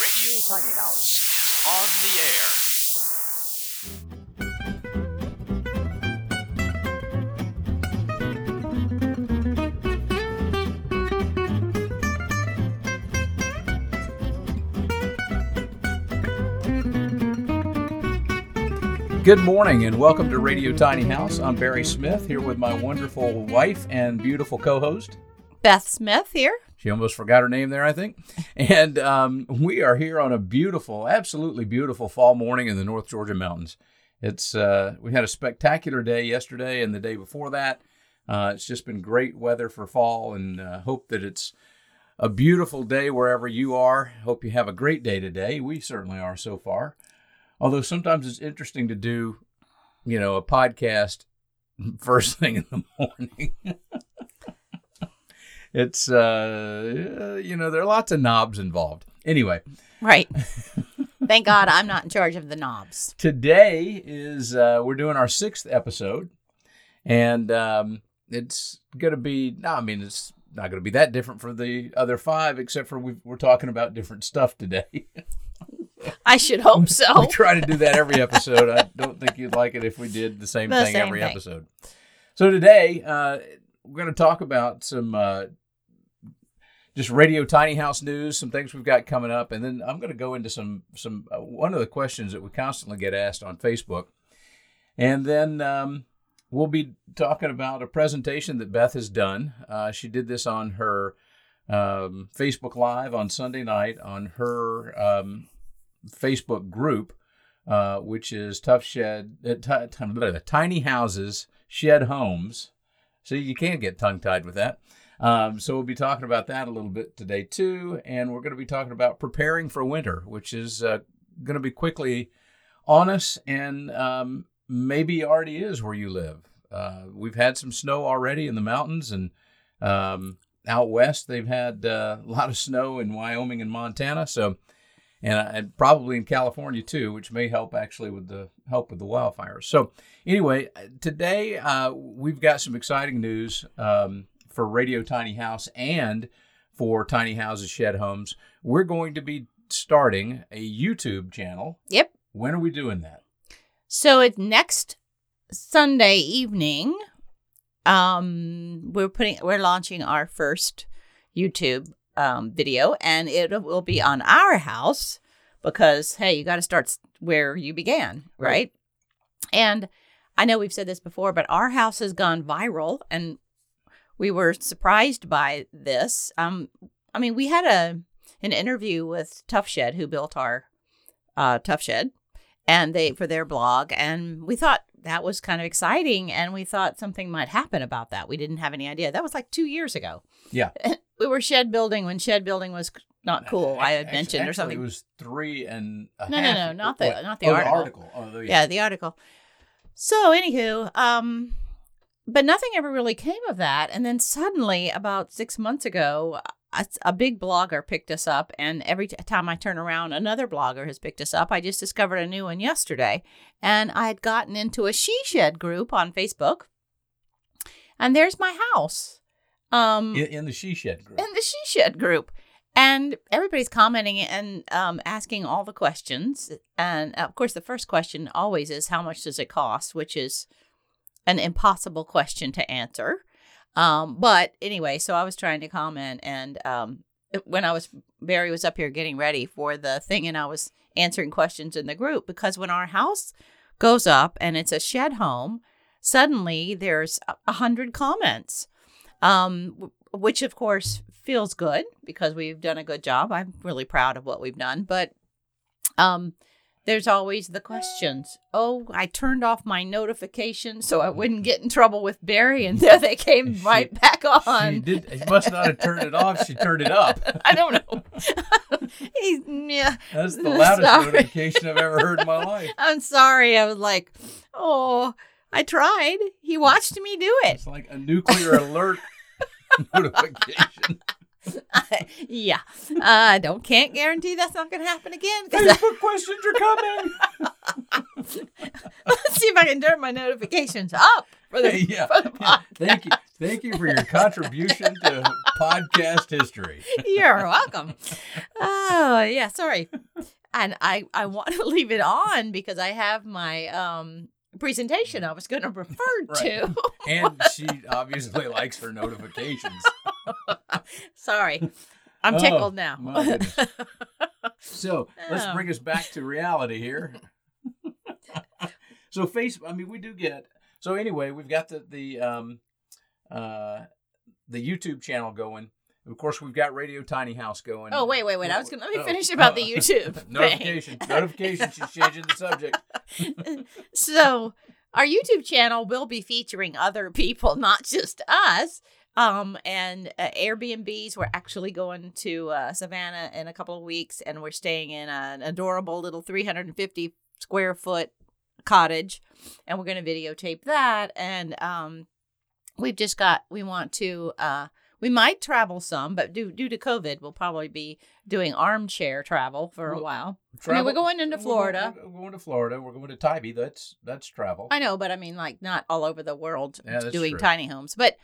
Radio Tiny House is on the air. Good morning and welcome to Radio Tiny House. I'm Barry Smith here with my wonderful wife and beautiful co host. Beth Smith here. She almost forgot her name there, I think. And um, we are here on a beautiful, absolutely beautiful fall morning in the North Georgia mountains. It's uh, we had a spectacular day yesterday and the day before that. Uh, it's just been great weather for fall, and uh, hope that it's a beautiful day wherever you are. Hope you have a great day today. We certainly are so far. Although sometimes it's interesting to do, you know, a podcast first thing in the morning. it's uh you know there are lots of knobs involved anyway Right. Thank God I'm not in charge of the knobs. today is uh we're doing our sixth episode and um it's gonna be no i mean it's not gonna be that different for the other five except for we we're talking about different stuff today I should hope so. we try to do that every episode i don't think you'd like it if we did the same The thing same every thing. episode so today uh we're gonna talk about some uh just radio tiny house news some things we've got coming up and then i'm going to go into some some uh, one of the questions that we constantly get asked on facebook. And then um, we'll be talking about a presentation that beth has done. Uh, she did this on her um, facebook live on sunday night on her um, facebook group uh, which is Tuff Shed uh, ti- ti- tiny houses shed homes. So you can't get tongue tied with that um, so we'll be talking about that a little bit today too, and we're going to be talking about preparing for winter, which is uh, going to be quickly on us, and um, maybe already is where you live. Uh, we've had some snow already in the mountains, and um, out west they've had uh, a lot of snow in Wyoming and Montana. So, and, uh, and probably in California too, which may help actually with the help with the wildfires. So, anyway, today uh, we've got some exciting news. Um, for Radio Tiny House and for Tiny Houses Shed Homes. We're going to be starting a YouTube channel. Yep. When are we doing that? So it's next Sunday evening. Um, we're putting we're launching our first YouTube um, video, and it will be on our house because hey, you got to start where you began, Right. right? And I know we've said this before, but our house has gone viral, and we were surprised by this. Um, I mean, we had a an interview with Tuff Shed, who built our uh, Tuff Shed, and they for their blog, and we thought that was kind of exciting, and we thought something might happen about that. We didn't have any idea. That was like two years ago. Yeah. we were shed building when shed building was not cool. I had mentioned actually, or something. It was three and a No, no, no, not the- what? not the oh, article. Oh, the- yeah, the article. So, anywho, um, but nothing ever really came of that. And then suddenly, about six months ago, a, a big blogger picked us up. And every t- time I turn around, another blogger has picked us up. I just discovered a new one yesterday. And I had gotten into a she shed group on Facebook. And there's my house. Um, in, in the she shed group. in the she shed group and everybody's commenting and um, asking all the questions and of course the first question always is how much does it cost which is an impossible question to answer um, but anyway so i was trying to comment and um, when i was barry was up here getting ready for the thing and i was answering questions in the group because when our house goes up and it's a shed home suddenly there's a hundred comments um, which of course feels good because we've done a good job. I'm really proud of what we've done, but um, there's always the questions. Oh, I turned off my notifications so I wouldn't get in trouble with Barry, and there they came She- right back on. she did. She must not have turned it off. She turned it up. I don't know. He's, yeah, That's the loudest Sorry. notification I've ever heard in my life. I'm sorry. I was like, oh, I tried. He watched me do it. It's like a nuclear alert notification. yeah, I don't can't guarantee that's not going to happen again. 'cause I- Facebook questions are coming. Let's see if I can turn my notifications up for the, yeah, for the podcast. Thank you, thank you for your contribution to podcast history. You're welcome. Oh yeah, sorry. And I I want to leave it on because I have my um presentation I was going to refer Right. to. And she obviously likes her notifications. Sorry, I'm Oh, tickled now. my goodness. So let's Oh. bring us back to reality here. so Facebook, I mean, we do get. So anyway, we've got the the um, uh, the YouTube channel going. Of course, we've got Radio Tiny House going. oh wait, wait, wait! I was going to let me Oh, finish about the uh, YouTube notification. Notification. She's changing the subject. so our YouTube channel will be featuring other people, not just us. Um, and uh, Airbnbs. We're actually going to uh, Savannah in a couple of weeks, and we're staying in an adorable little 350 square foot cottage, and we're going to videotape that. And um, we've just got we want to. Uh, we might travel some, but due due to COVID, we'll probably be doing armchair travel for a while. I mean, we're going into we're going- Florida. We're going to Florida. We're going to Tybee. That's that's travel. I know, but I mean, like, not all over the world Yeah, doing true. tiny homes. But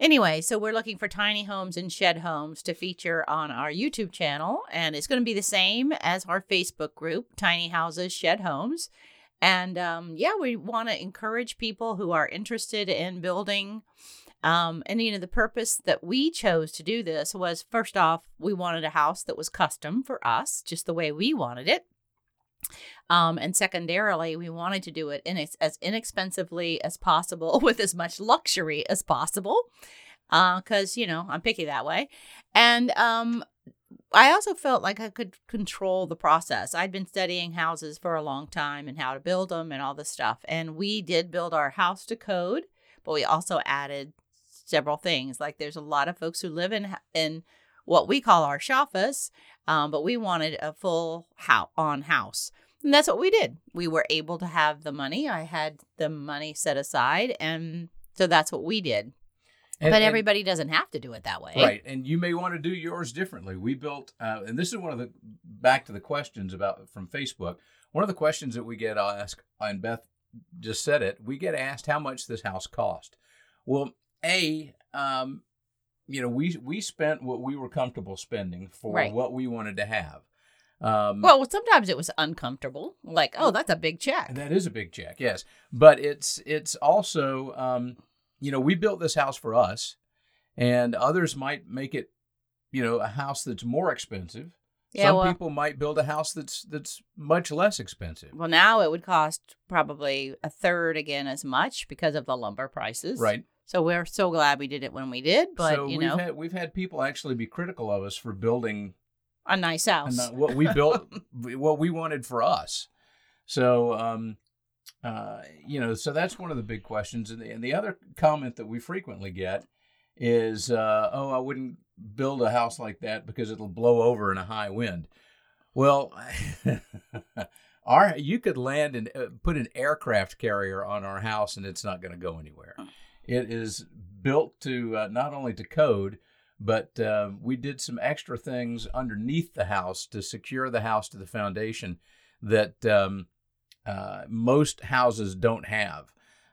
anyway, so we're looking for tiny homes and shed homes to feature on our YouTube channel. And it's going to be the same as our Facebook group, Tiny Houses, Shed Homes. And um, yeah, we want to encourage people who are interested in building. Um, and you know, the purpose that we chose to do this was first off, we wanted a house that was custom for us, just the way we wanted it. Um, and secondarily, we wanted to do it in as, as inexpensively as possible with as much luxury as possible. Because, you know, I'm picky that way. And um, I also felt like I could control the process. I'd been studying houses for a long time and how to build them and all this stuff. And we did build our house to code, but we also added several things. Like there's a lot of folks who live in in what we call our shafas, um, but we wanted a full house on house. And that's what we did. We were able to have the money. I had the money set aside. And so that's what we did. And- but and- everybody doesn't have to do it that way. Right, and you may want to do yours differently. We built, uh, and this is one of the back to the questions about from Facebook. One of the questions that we get asked, and Beth just said it. We get asked how much this house cost. Well, a, um, you know, we we spent what we were comfortable spending for Right. what we wanted to have. Um, Well, sometimes it was uncomfortable. Like, oh, that's a big check. that is a big check, yes. But it's it's also um, you know, we built this house for us, and others might make it, you know, a house that's more expensive. Yeah, Some well- people might build a house that's that's much less expensive. Well, now it would cost probably a third again as much because of the lumber prices. Right. So we're so glad we did it when we did. But, so you we've know, had we've had people actually be critical of us for building a nice house. what we built, what we wanted for us. So, um, uh, you know, so that's one of the big questions. And the, and the other comment that we frequently get is, uh, "Oh, I wouldn't build a house like that because it'll blow over in a high wind." Well, our you could land and uh, put an aircraft carrier on our house, and it's not going to go anywhere. It is built to uh, not only to code, but uh, we did some extra things underneath the house to secure the house to the foundation that um, uh, most houses don't have.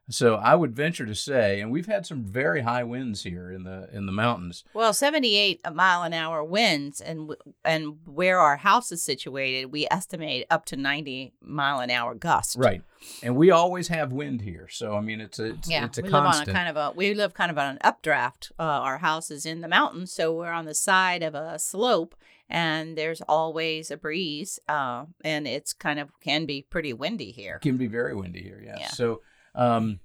So I would venture to say, and we've had some very high winds here in the in the mountains. Well, 78 mile an hour winds, and and where our house is situated, we estimate up to 90 mile an hour gusts. Right, and we always have wind here. So I mean, it's a it's, Yeah, it's a we constant. live on a kind of a we live kind of on an updraft. Uh, our house is in the mountains, so we're on the side of a slope, and there's always a breeze, uh, and it's kind of can be pretty windy here. can be very windy here. Yes. Yeah. So um,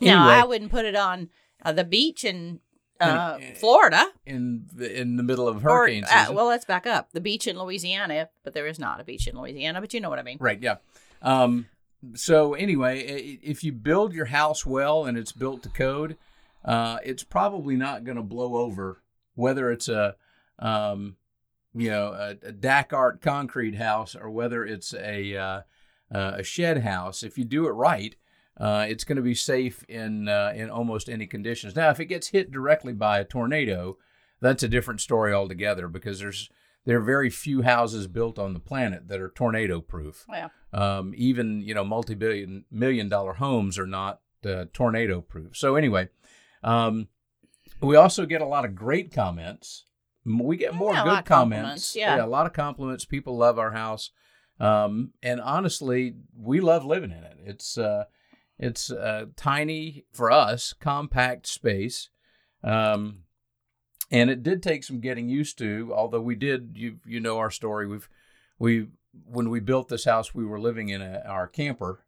Now, anyway, I wouldn't put it on uh, the beach in uh, In- Florida. in the in the middle of Or, hurricane uh, well, let's back up. The beach in Louisiana, but there is not a beach in Louisiana, but you know what I mean. Right. Yeah. Um, so anyway, if you build your house well and it's built to code, uh, it's probably not going to blow over. Whether it's a, um, you know, a, a Dakart concrete house or whether it's a uh, uh, a shed house, if you do it right, uh, it's going to be safe in uh, in almost any conditions. Now, if it gets hit directly by a tornado, that's a different story altogether because there's there are very few houses built on the planet that are tornado proof Yeah. um, even you know multi-billion million dollar homes are not uh, tornado proof. So anyway, um, we also get a lot of great comments. We get more Yeah, good comments. compliments, yeah. a lot of compliments. People love our house, um, and honestly, we love living in it. It's uh, it's uh, tiny for us, compact space. Um, and it did take some getting used to. Although we did, you you know our story. We've we when we built this house, we were living in a, our camper,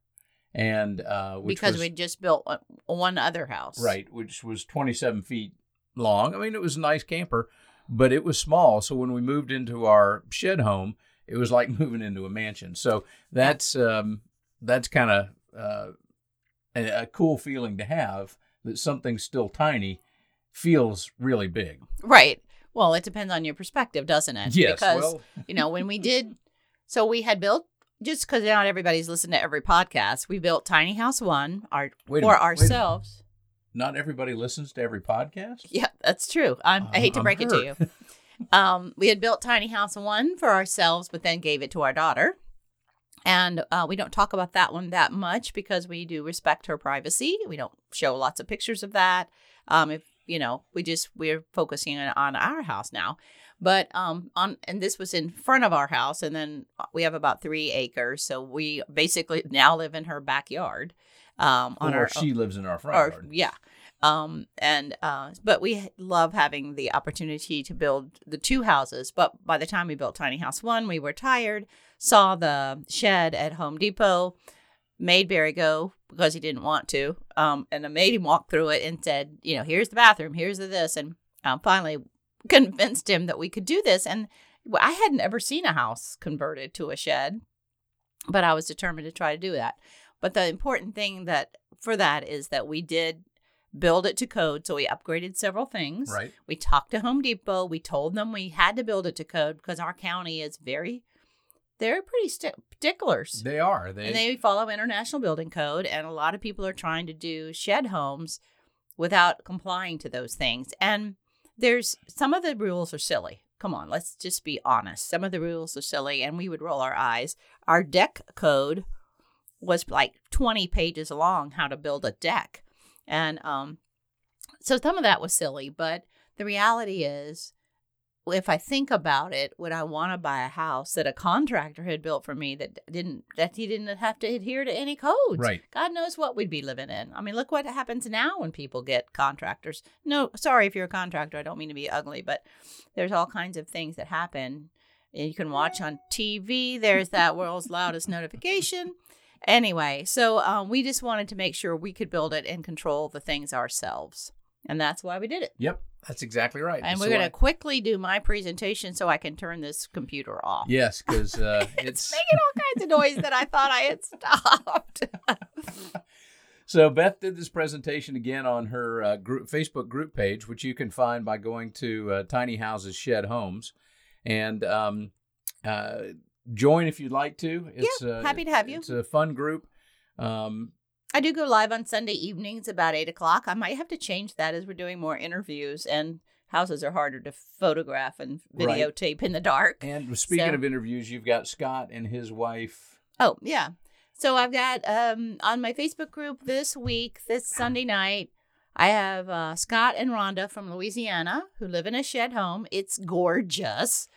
and uh, which because was, we just built one- other house. right, which was twenty seven feet long. I mean, it was a nice camper, but it was small. So when we moved into our shed home, it was like moving into a mansion. So that's um, that's kind of uh, a, a cool feeling to have that something still tiny feels really big. Right. Well, it depends on your perspective, doesn't it? Yes. Because well, you know when we did, so we had built just because not everybody's listened to every podcast. We built Tiny House One our Wait for ourselves. not everybody listens to every podcast. Yeah, that's true. I'm, I hate to I'm break it to you. Um, we had built Tiny House One for ourselves, but then gave it to our daughter. And uh, we don't talk about that one that much because we do respect her privacy. We don't show lots of pictures of that. Um, if you know, we just we're focusing on, our house now. But um, on and this was in front of our house, and then we have about three acres, so we basically now live in her backyard. Um, on or our she lives in our front or yard. yeah um and uh but we love having the opportunity to build the two houses but by the time we built tiny house one we were tired saw the shed at home depot made barry go because he didn't want to um and i made him walk through it and said you know here's the bathroom here's the this and um, finally convinced him that we could do this and i hadn't ever seen a house converted to a shed but i was determined to try to do that. But the important thing that for that is that we did build it to code. So we upgraded several things. Right. We talked to Home Depot. We told them we had to build it to code because our county is very, they're pretty sti- sticklers. They are. They, and they follow international building code. And a lot of people are trying to do shed homes without complying to those things. And there's some of the rules are silly. Come on, let's just be honest. Some of the rules are silly, and we would roll our eyes. Our deck code was like 20 pages long how to build a deck. And um, so some of that was silly, but the reality is, if I think about it, would I want to buy a house that a contractor had built for me that didn't that he didn't have to adhere to any codes? Right. God knows what we'd be living in. I mean, look what happens now when people get contractors. No, sorry if you're a contractor. I don't mean to be ugly, but there's all kinds of things that happen. You can watch on TV. There's that world's loudest notification. Anyway, so um, we just wanted to make sure we could build it and control the things ourselves. And that's why we did it. Yep, that's exactly right. And we're going to quickly do my presentation so I can turn this computer off. Yes, because uh, It's it's making all kinds of noise that I thought I had stopped. so Beth did this presentation again on her uh, group, Facebook group page, which you can find by going to uh, Tiny Houses Shed Homes, and um, uh, join if you'd like to. It's, uh, happy to have you. It's a fun group. Um, I do go live on Sunday evenings about eight o'clock. I might have to change that as we're doing more interviews and houses are harder to photograph and Right. videotape in the dark. and speaking So- of interviews, you've got Scott and his wife. Oh, yeah. So I've got um on my Facebook group this week, this Sunday night, I have uh, Scott and Rhonda from Louisiana who live in a shed home. It's gorgeous.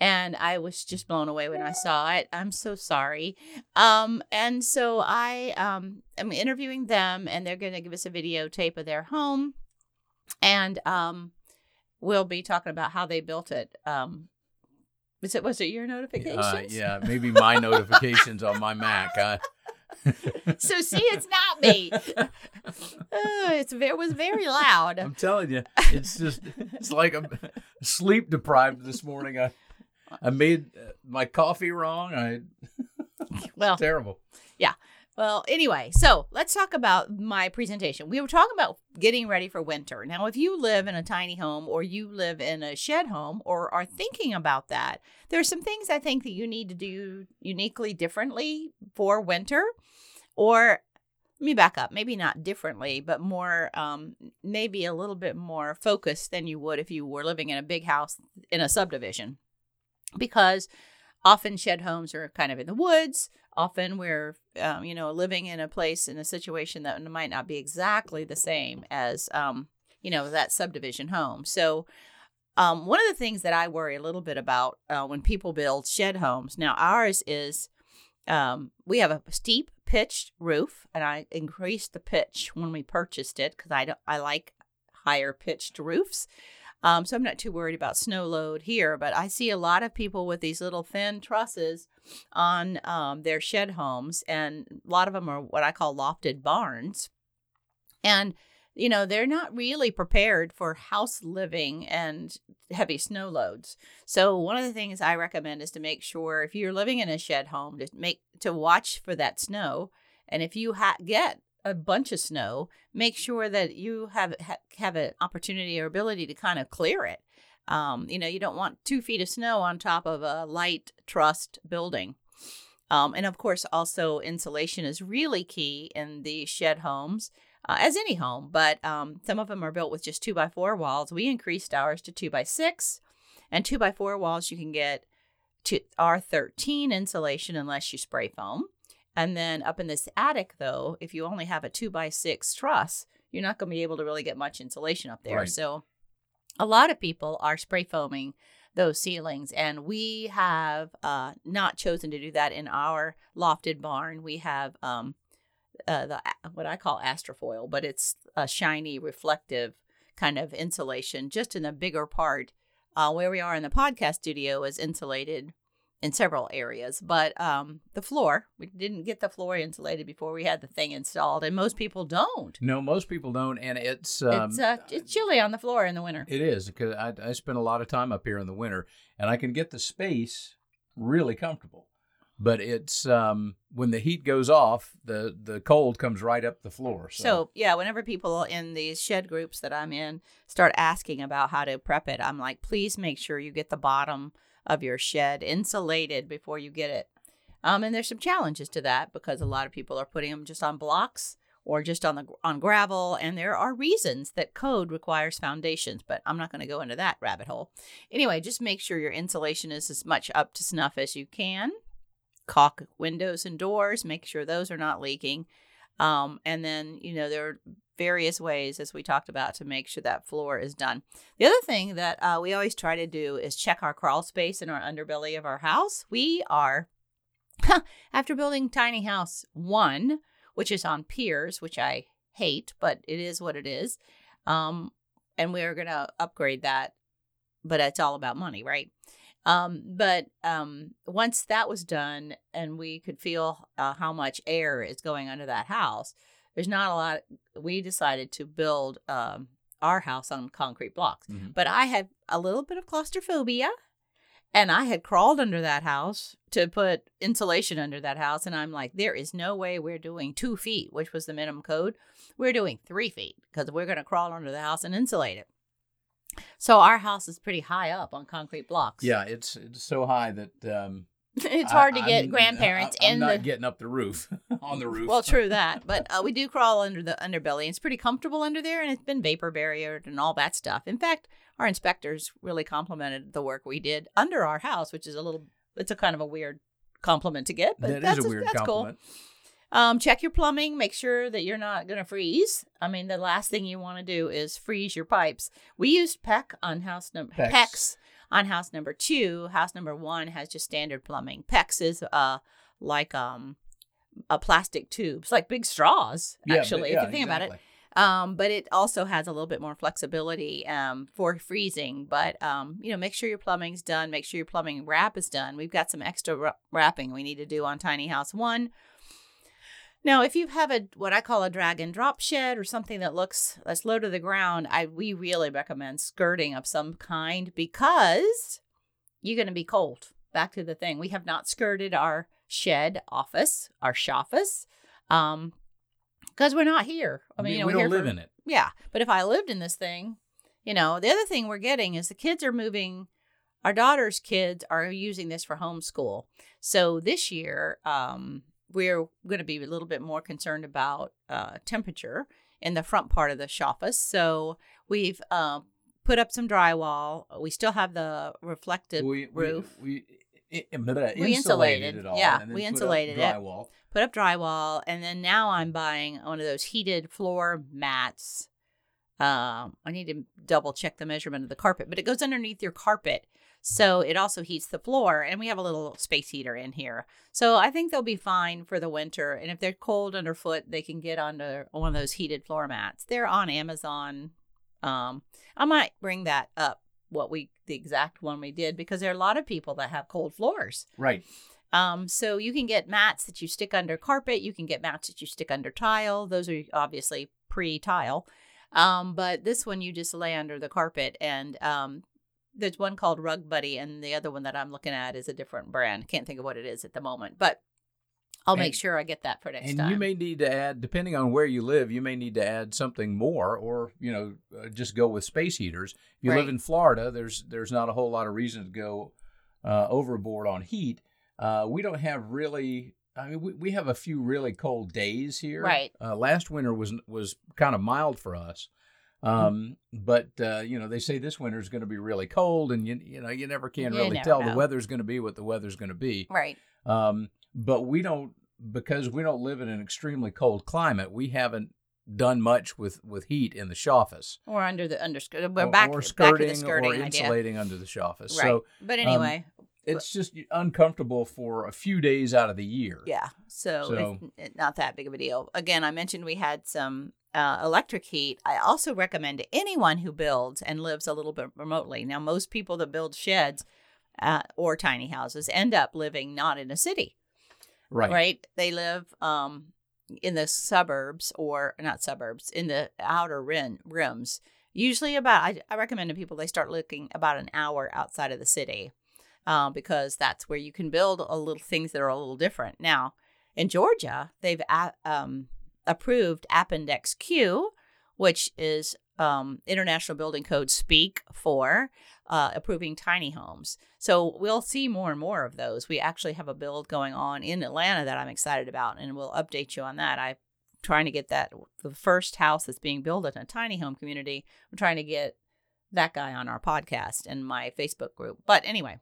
And I was just blown away when I saw it. I'm so sorry. Um, and so I um, am interviewing them, and they're going to give us a videotape of their home. And um, we'll be talking about how they built it. Um, was it was it your notifications? Uh, yeah, maybe my notifications on my Mac. I, So see, it's not me. Oh, it's it was very loud. I'm telling you, it's just it's like I'm sleep deprived this morning. I I made uh, my coffee wrong. I Well, terrible. Yeah. Well. Anyway, so let's talk about my presentation. We were talking about getting ready for winter. Now, if you live in a tiny home or you live in a shed home or are thinking about that, there are some things I think that you need to do uniquely differently for winter, or let me back up. Maybe not differently, but more, um, maybe a little bit more focused than you would if you were living in a big house in a subdivision. Because often shed homes are kind of in the woods. Often we're, um, you know, living in a place in a situation that might not be exactly the same as, um, you know, that subdivision home. So, um, one of the things that I worry a little bit about uh, when people build shed homes, now ours is, um, we have a steep pitched roof, and I increased the pitch when we purchased it because I I like higher pitched roofs. Um, so I'm not too worried about snow load here, but I see a lot of people with these little thin trusses on um, their shed homes, and a lot of them are what I call lofted barns. And you know, they're not really prepared for house living and heavy snow loads. So one of the things I recommend is to make sure if you're living in a shed home to make to watch for that snow, and if you ha- get a bunch of snow, make sure that you have ha- have an opportunity or ability to kind of clear it. Um, you know, you don't want two feet of snow on top of a light trussed building. Um, and of course, also insulation is really key in the shed homes uh, as any home, but um, some of them are built with just two by four walls. We increased ours to two by six, and two by four walls you can get to R13 insulation unless you spray foam. And then up in this attic, though, if you only have a two by six truss, you're not going to be able to really get much insulation up there. Right. So a lot of people are spray foaming those ceilings, and we have uh, not chosen to do that in our lofted barn. We have um, uh, the what I call astrofoil, but it's a shiny, reflective kind of insulation just in the bigger part. Uh, where we are in the podcast studio is insulated in several areas, but um, the floor we didn't get the floor insulated before we had the thing installed, and most people don't. No, most people don't, and it's um, it's uh, it's chilly on the floor in the winter. it is because I, I spend a lot of time up here in the winter, and I can get the space really comfortable. But it's um, when the heat goes off, the the cold comes right up the floor. So, So yeah, whenever people in these shed groups that I'm in start asking about how to prep it, I'm like, please make sure you get the bottom of your shed insulated before you get it. Um, and there's some challenges to that because a lot of people are putting them just on blocks or just on the on gravel, and there are reasons that code requires foundations. But I'm not going to go into that rabbit hole. Anyway, just make sure your insulation is as much up to snuff as you can. Caulk windows and doors. Make sure those are not leaking. Um, and then, you know, there are various ways, as we talked about, to make sure that floor is done. The other thing that uh, we always try to do is check our crawl space in our underbelly of our house. We are, after building tiny house one, which is on piers, which I hate, but it is what it is. Um, and we're going to upgrade that, but it's all about money, right? Um, but um, once that was done and we could feel uh, how much air is going under that house, there's not a lot. We decided to build um, our house on concrete blocks. Mhm. But I had a little bit of claustrophobia and I had crawled under that house to put insulation under that house. And I'm like, there is no way we're doing two feet, which was the minimum code. We're doing three feet because we're going to crawl under the house and insulate it. So our house is pretty high up on concrete blocks. yeah, it's it's so high that um, it's hard to get I'm- grandparents I, I'm in not the. getting up the roof on the roof. Well, true that, but uh, we do crawl under the underbelly. It's pretty comfortable under there, and it's been vapor barriered and all that stuff. In fact, our inspectors really complimented the work we did under our house, which is a little. It's a kind of a weird compliment to get, but that that's is a weird that's cool. compliment. Um, check your plumbing. Make sure that you're not going to freeze. I mean, the last thing you want to do is freeze your pipes. We used PEX on house number PEX. PEX on house number two. House number one has just standard plumbing. PEX is uh like um a plastic tubes, like big straws. Yeah, but- Actually, yeah, if you think about it, um, but it also has a little bit more flexibility um, for freezing. But um, you know, make sure your plumbing's done. Make sure your plumbing wrap is done. We've got some extra wra- wrapping we need to do on tiny house one. Now, if you have a what I call a drag and drop shed or something that looks that's low to the ground, I we really recommend skirting of some kind because you're going to be cold. Back to the thing, we have not skirted our shed office, our shoffice, um, because we're not here. I mean, we, you know, we don't live for- in it. yeah, but if I lived in this thing, you know, the other thing we're getting is the kids are moving. Our daughter's kids are using this for homeschool. So this year, um, we're going to be a little bit more concerned about uh, temperature in the front part of the shoffice. So we've uh, put up some drywall. We still have the reflective we, we- roof. We, I- blah, We insulated. it all. Yeah, we put up insulated it. put up drywall, and then now I'm buying one of those heated floor mats. Um, I need to double check the measurement of the carpet, but it goes underneath your carpet, so it also heats the floor. And we have a little space heater in here, so I think they'll be fine for the winter. And if they're cold underfoot, they can get under one of those heated floor mats. They're on Amazon. Um, I might bring that up. What we the exact one we did because there are a lot of people that have cold floors. Right. Um, so you can get mats that you stick under carpet. You can get mats that you stick under tile. Those are obviously pre-tile. Um, but this one you just lay under the carpet, and um, there's one called Rug Buddy, and the other one that I'm looking at is a different brand. Can't think of what it is at the moment, but I'll make sure I get that for next and time. you may need to add, depending on where you live, you may need to add something more, or you know, uh, just go with space heaters. If you live in Florida, there's there's not a whole lot of reason to go uh, overboard on heat. Uh, we don't have really. I mean, we, we have a few really cold days here. Right. Uh, last winter was was kind of mild for us. Um, but uh, you know, they say this winter is going to be really cold, and you you know, you never can You really never tell. know. The weather's going to be what the weather's going to be. right. Um, but we don't because we don't live in an extremely cold climate. We haven't done much with with heat in the shoffice. Or under the under. We're back, or back skirting, to the skirting or idea. insulating under the shoffice. Right. So but anyway, it's just uncomfortable for a few days out of the year. Yeah, so, So- it's not that big of a deal. Again, I mentioned we had some uh, electric heat. I also recommend to anyone who builds and lives a little bit remotely. Now, most people that build sheds uh, or tiny houses end up living not in a city, Right. right? They live um, in the suburbs or not suburbs, in the outer rim, rims. Usually, about I, I recommend to people they start looking about an hour outside of the city, uh, because that's where you can build a little things that are a little different. Now, in Georgia, they've um, approved Appendix Q, which is um, International Building Code speak for uh, approving tiny homes. So we'll see more and more of those. We actually have a build going on in Atlanta that I'm excited about, and we'll update you on that. I'm trying to get that the first house that's being built in a tiny home community. I'm trying to get that guy on our podcast and my Facebook group. But anyway,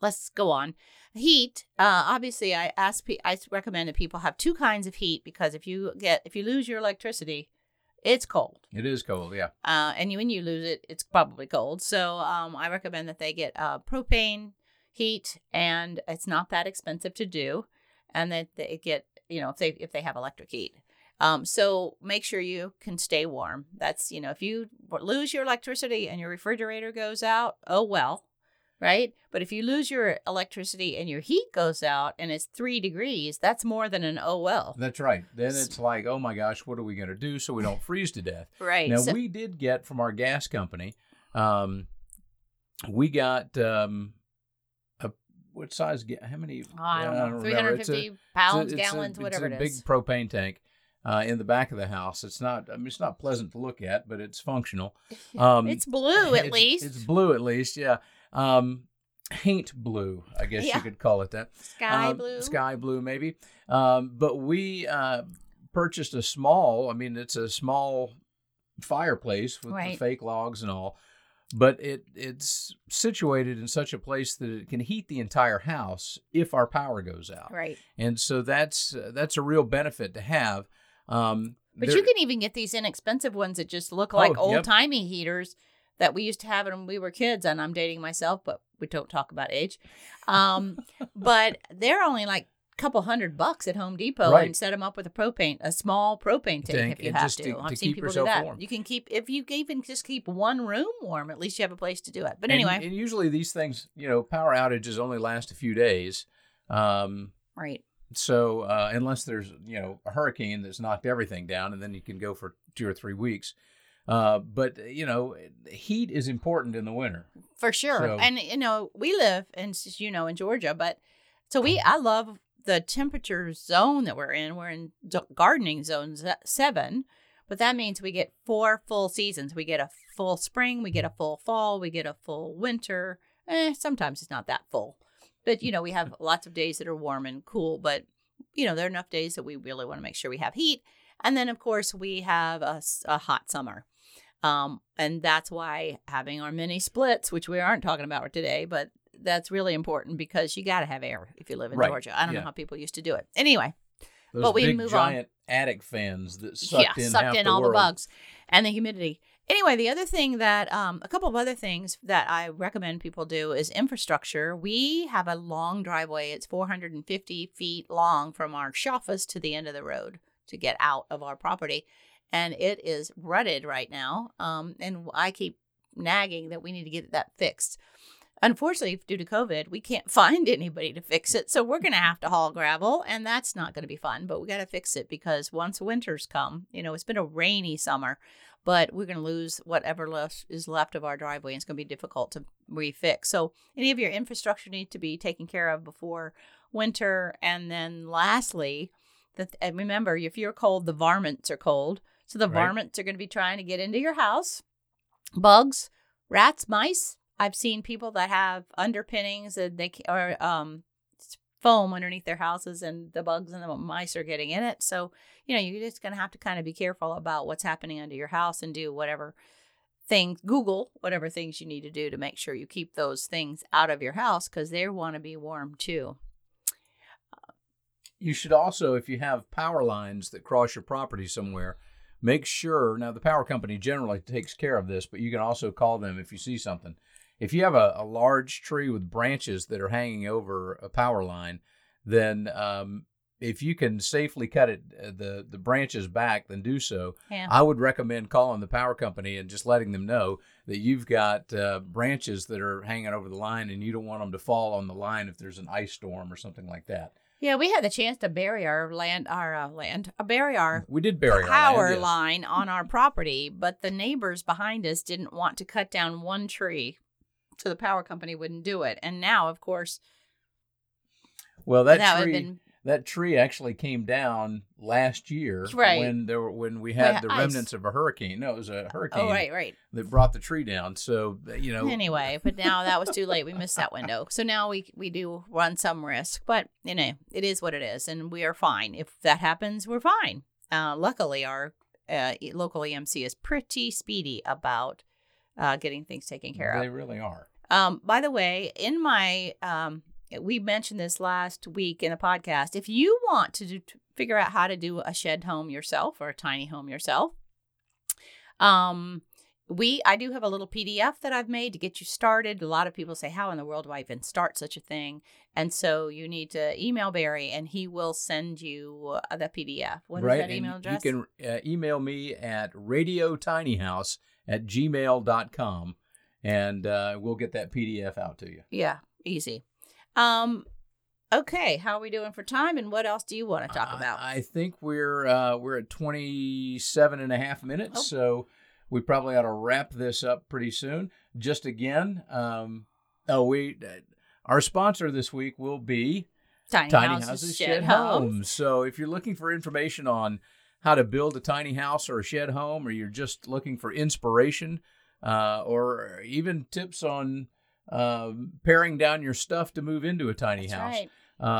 let's go on. Heat. Uh, obviously, I ask. Pe- I recommend that people have two kinds of heat because if you get if you lose your electricity, it's cold. It is cold. Yeah. Uh, and you, when you lose it, it's probably cold. So um, I recommend that they get uh, propane heat, and it's not that expensive to do, and that they get you know if they if they have electric heat. Um, so make sure you can stay warm. That's you know if you lose your electricity and your refrigerator goes out, oh well, right? But if you lose your electricity and your heat goes out and it's three degrees, that's more than an oh well. That's right. Then it's like, oh my gosh, what are we going to do so we don't freeze to death? Right. Now so- we did get from our gas company, um, we got um, a what size? How many? I don't Yeah, know, remember. It's a- 350 it's a- pounds, it's a- gallons, it's a whatever it big propane tank uh, in the back of the house. It's not. I mean, it's not pleasant to look at, but it's functional. Um, it's blue at it's- least. It's blue at least. Yeah. Um, paint blue, I guess Yeah. you could call it that. Sky Um, blue. Sky blue, maybe. Um, but we uh, purchased a small. I mean, it's a small fireplace with the fake logs and all. But it it's situated in such a place that it can heat the entire house if our power goes out, Right. and so that's uh, that's a real benefit to have. Um, But you can even get these inexpensive ones that just look like Oh, old timey heaters that we used to have it when we were kids. And I'm dating myself, but we don't talk about age. Um, but they're only like a couple hundred bucks at Home Depot Right. and set them up with a propane, a small propane tank, Tank, if you have to. to- I've to seen keep people do that. warm. You can keep if you even just keep one room warm. At least you have a place to do it. But and- anyway, and usually these things, you know, power outages only last a few days. Um, right. So uh, unless there's you know a hurricane that's knocked everything down, and then you can go for two or three weeks. Uh, but you know, heat is important in the winter. for sure. So- and you know, we live in you know in Georgia, but so we I love the temperature zone that we're in. We're in gardening zone seven, but that means we get four full seasons. We get a full spring, we get a full fall, we get a full winter. Eh, sometimes it's not that full, but you know we have lots of days that are warm and cool. But you know there are enough days that we really want to make sure we have heat. And then of course we have a hot summer. Um, and that's why having our mini splits, which we aren't talking about today, but that's really important because you got to have air if you live in Right, Georgia. I don't yeah. know how people used to do it. Anyway, Those But we big move on. giant attic fans that sucked yeah, in sucked in the all world. the bugs and the humidity. Anyway, the other thing that um, a couple of other things that I recommend people do is infrastructure. We have a long driveway. It's 450 feet long from our office to the end of the road to get out of our property, and it is rutted right now. Um, and I keep nagging that we need to get that fixed. Unfortunately, due to COVID, we can't find anybody to fix it. So we're going to have to haul gravel, and that's not going to be fun. But we got to fix it because once winters come, you know, it's been a rainy summer, but we're going to lose whatever left is left of our driveway. And it's going to be difficult to refix. So any of your infrastructure needs to be taken care of before winter. And then lastly, that and remember, if you're cold, the varmints are cold. So the Right. varmints are going to be trying to get into your house. Bugs, rats, mice. I've seen people that have underpinnings and they or um foam underneath their houses, and the bugs and the mice are getting in it. So you know you're just gonna have to kind of be careful about what's happening under your house and do whatever things Google whatever things you need to do to make sure you keep those things out of your house because they want to be warm too. You should also, if you have power lines that cross your property somewhere, make sure. Now, the power company generally takes care of this, but you can also call them if you see something. If you have a, a large tree with branches that are hanging over a power line, then um, if you can safely cut it uh, the the branches back, then do so. Yeah. I would recommend calling the power company and just letting them know that you've got uh, branches that are hanging over the line and you don't want them to fall on the line if there's an ice storm or something like that. Yeah, we had the chance to bury our land, our uh, land, uh, bury our We did bury our power land, yes. line on our property, but the neighbors behind us didn't want to cut down one tree, so the power company wouldn't do it. And now, of course, Well, that, that would tree have been that tree actually came down last year Right. when there were, when we had had the remnants of a hurricane. No, it was a hurricane oh right, right. that brought the tree down. So you know, Anyway, but now that was too late. We missed that window. So now we we do run some risk, but you know it is what it is, and we are fine. If that happens, we're fine. Uh, luckily, our uh, local EMC is pretty speedy about uh, getting things taken care of. they really are. Um, by the way, in my um, we mentioned this last week in a podcast. If you want to, do, to figure out how to do a shed home yourself or a tiny home yourself, um, we I do have a little PDF that I've made to get you started. A lot of people say, "How in the world do I even start such a thing?" And so you need to email Barry, and he will send you uh, the PDF. What is right. that email address? You can uh, email me at radiotinyhouse at gmail.com and uh, we'll get that PDF out to you. Yeah, easy. Um, okay, how are we doing for time, and what else do you want to talk I- about? I, think we're uh, we're at 27 and a half minutes, Oh. so we probably ought to wrap this up pretty soon. Just again, um, oh, we uh, our sponsor this week will be tiny, Tiny houses, Houses shed, Shed homes. Homes. So if you're looking for information on how to build a tiny house or a shed home, or you're just looking for inspiration, uh, or even tips on um, paring down your stuff to move into a tiny That's house. right.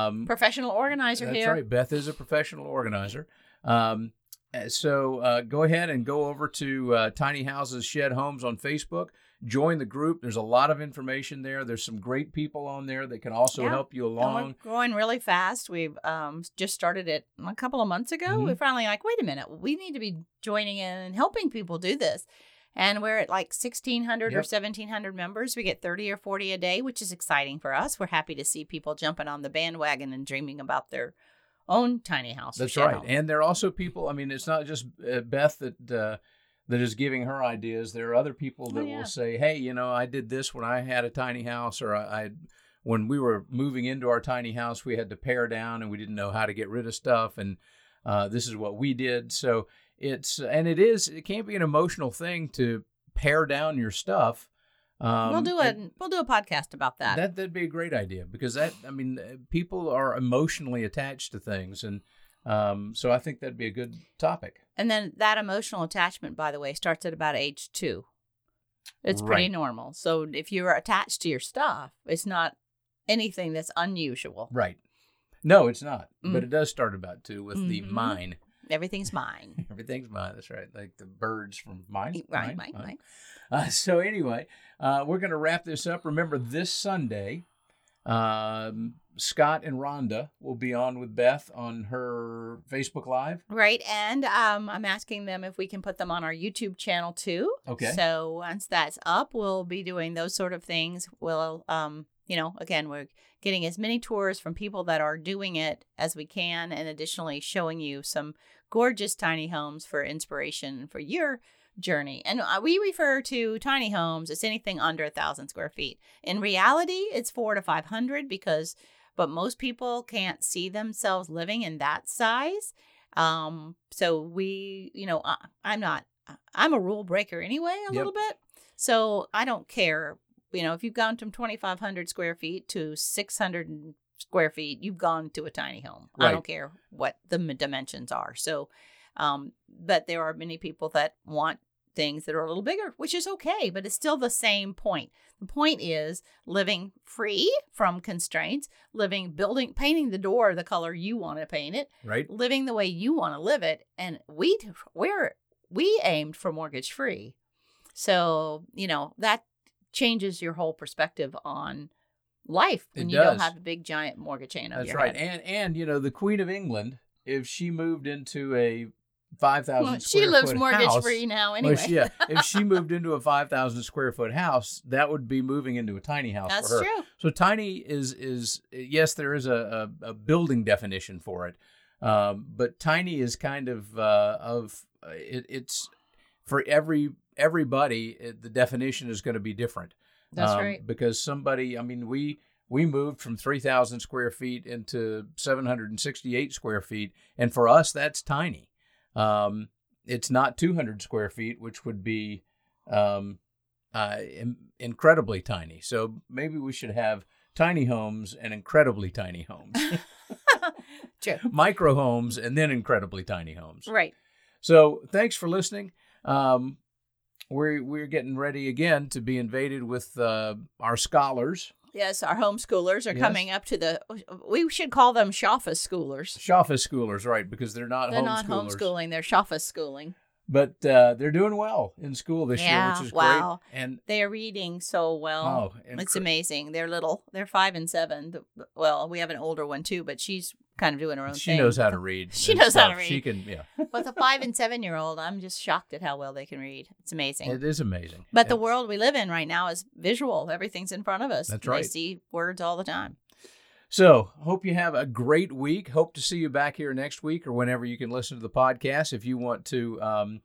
Um, Professional organizer that's here. right. Beth is a professional organizer. Um, uh, so uh, go ahead and go over to uh, Tiny Houses Shed Homes on Facebook. Join the group. There's a lot of information there. There's some great people on there that can also Yeah. help you And along. we're growing really fast. We've um, just started it a couple of months ago. Mhm. We're finally like, wait a minute, we need to be joining in and helping people do this. And we're at like 1,600 or 1,700 members. We get 30 or 40 a day, which is exciting for us. We're happy to see people jumping on the bandwagon and dreaming about their own tiny house. That's right. home. And there are also people. I mean, it's not just uh, Beth that uh, that is giving her ideas. There are other people Oh, that yeah. will say, "Hey, you know, I did this when I had a tiny house, or I, I when we were moving into our tiny house, we had to pare down and we didn't know how to get rid of stuff, and uh, this is what we did." So it's and it is it can't be an emotional thing to pare down your stuff. Um, we'll do a and- we'll do a podcast about that. that that'd be a great idea because that I mean uh, people are emotionally attached to things and um, so I think that'd be a good topic. And then that emotional attachment, by the way, starts at about age two. It's pretty normal. So if you're attached to your stuff, it's not anything that's unusual. Right. No, it's not. Mm. But it does start about two with the Mhm. mine. Everything's mine. Everything's mine. That's right. Like the birds from mine. right, right, right. Uh, so anyway, uh, we're going to wrap this up. Remember, this Sunday Um, Scott and Rhonda will be on with Beth on her Facebook Live. Right. And um, I'm asking them if we can put them on our YouTube channel too. Okay. So once that's up, we'll be doing those sort of things. We'll, um, you know, again, we're getting as many tours from people that are doing it as we can, and additionally showing you some gorgeous tiny homes for inspiration for your journey. And uh, we refer to tiny homes as anything under a thousand square feet. In reality, it's four to 500 because, but most people can't see themselves living in that size. Um, so we, you know, uh, I'm not, I'm a rule breaker anyway, a Yep. little bit. So I don't care. You know, if you've gone from 2,500 square feet to 600 square feet, you've gone to a tiny home. I don't care what the dimensions are. So, um, but there are many people that want things that are a little bigger, which is okay, but it's still the same point. The point is living free from constraints, living, building, painting the door the color you want to paint it, Right. living the way you want to live it. And we, we're, we aimed for mortgage free. So, you know, that changes your whole perspective on life when It you don't have a big giant mortgage chain over That's right. head. And and you know the Queen of England, if she moved into a five thousand Well, she lives mortgage house, free now well, anyway. she- yeah, if she moved into a five thousand square foot house, that would be moving into a tiny house That's for her. true. So tiny is is yes, there is a, a, a building definition for it, um, but tiny is kind of uh, of uh, it, it's for every everybody. It, the definition is going to be different. That's um, right. Because somebody, I mean, we we moved from three thousand square feet into seven hundred and sixty eight square feet, and for us, that's tiny. Um, it's not two hundred square feet, which would be um, uh, in, incredibly tiny. So maybe we should have tiny homes and incredibly tiny homes, True. micro homes, and then incredibly tiny homes. Right. So thanks for listening. Um, we're we're getting ready again to be invaded with uh, our scholars, Yes, our homeschoolers are Yes. coming up to the. We should call them Shaffa schoolers. Shaffa schoolers, right? Because they're not They're not homeschooling; they're Shaffa schooling. but uh, they're doing well in school this year, which is wow. great. And They are reading so well. oh, it's amazing. They're little. They're five and seven. Well, we have an older one too, but she's kind of doing her own she thing. She knows how to read. She knows how to read. She can, yeah. With a five and seven year old, I'm just shocked at how well they can read. It's amazing. It is amazing. But the world we live in right now is visual. Everything's in front of us. That's They right. see words all the time. So, hope you have a great week. Hope to see you back here next week or whenever you can listen to the podcast. If you want to um,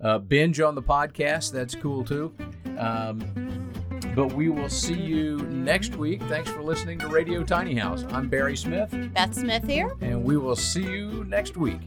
uh, binge on the podcast, that's cool too. Um, but we will see you next week. Thanks for listening to Radio Tiny House. I'm Barry Smith, Beth Smith here. and we will see you next week.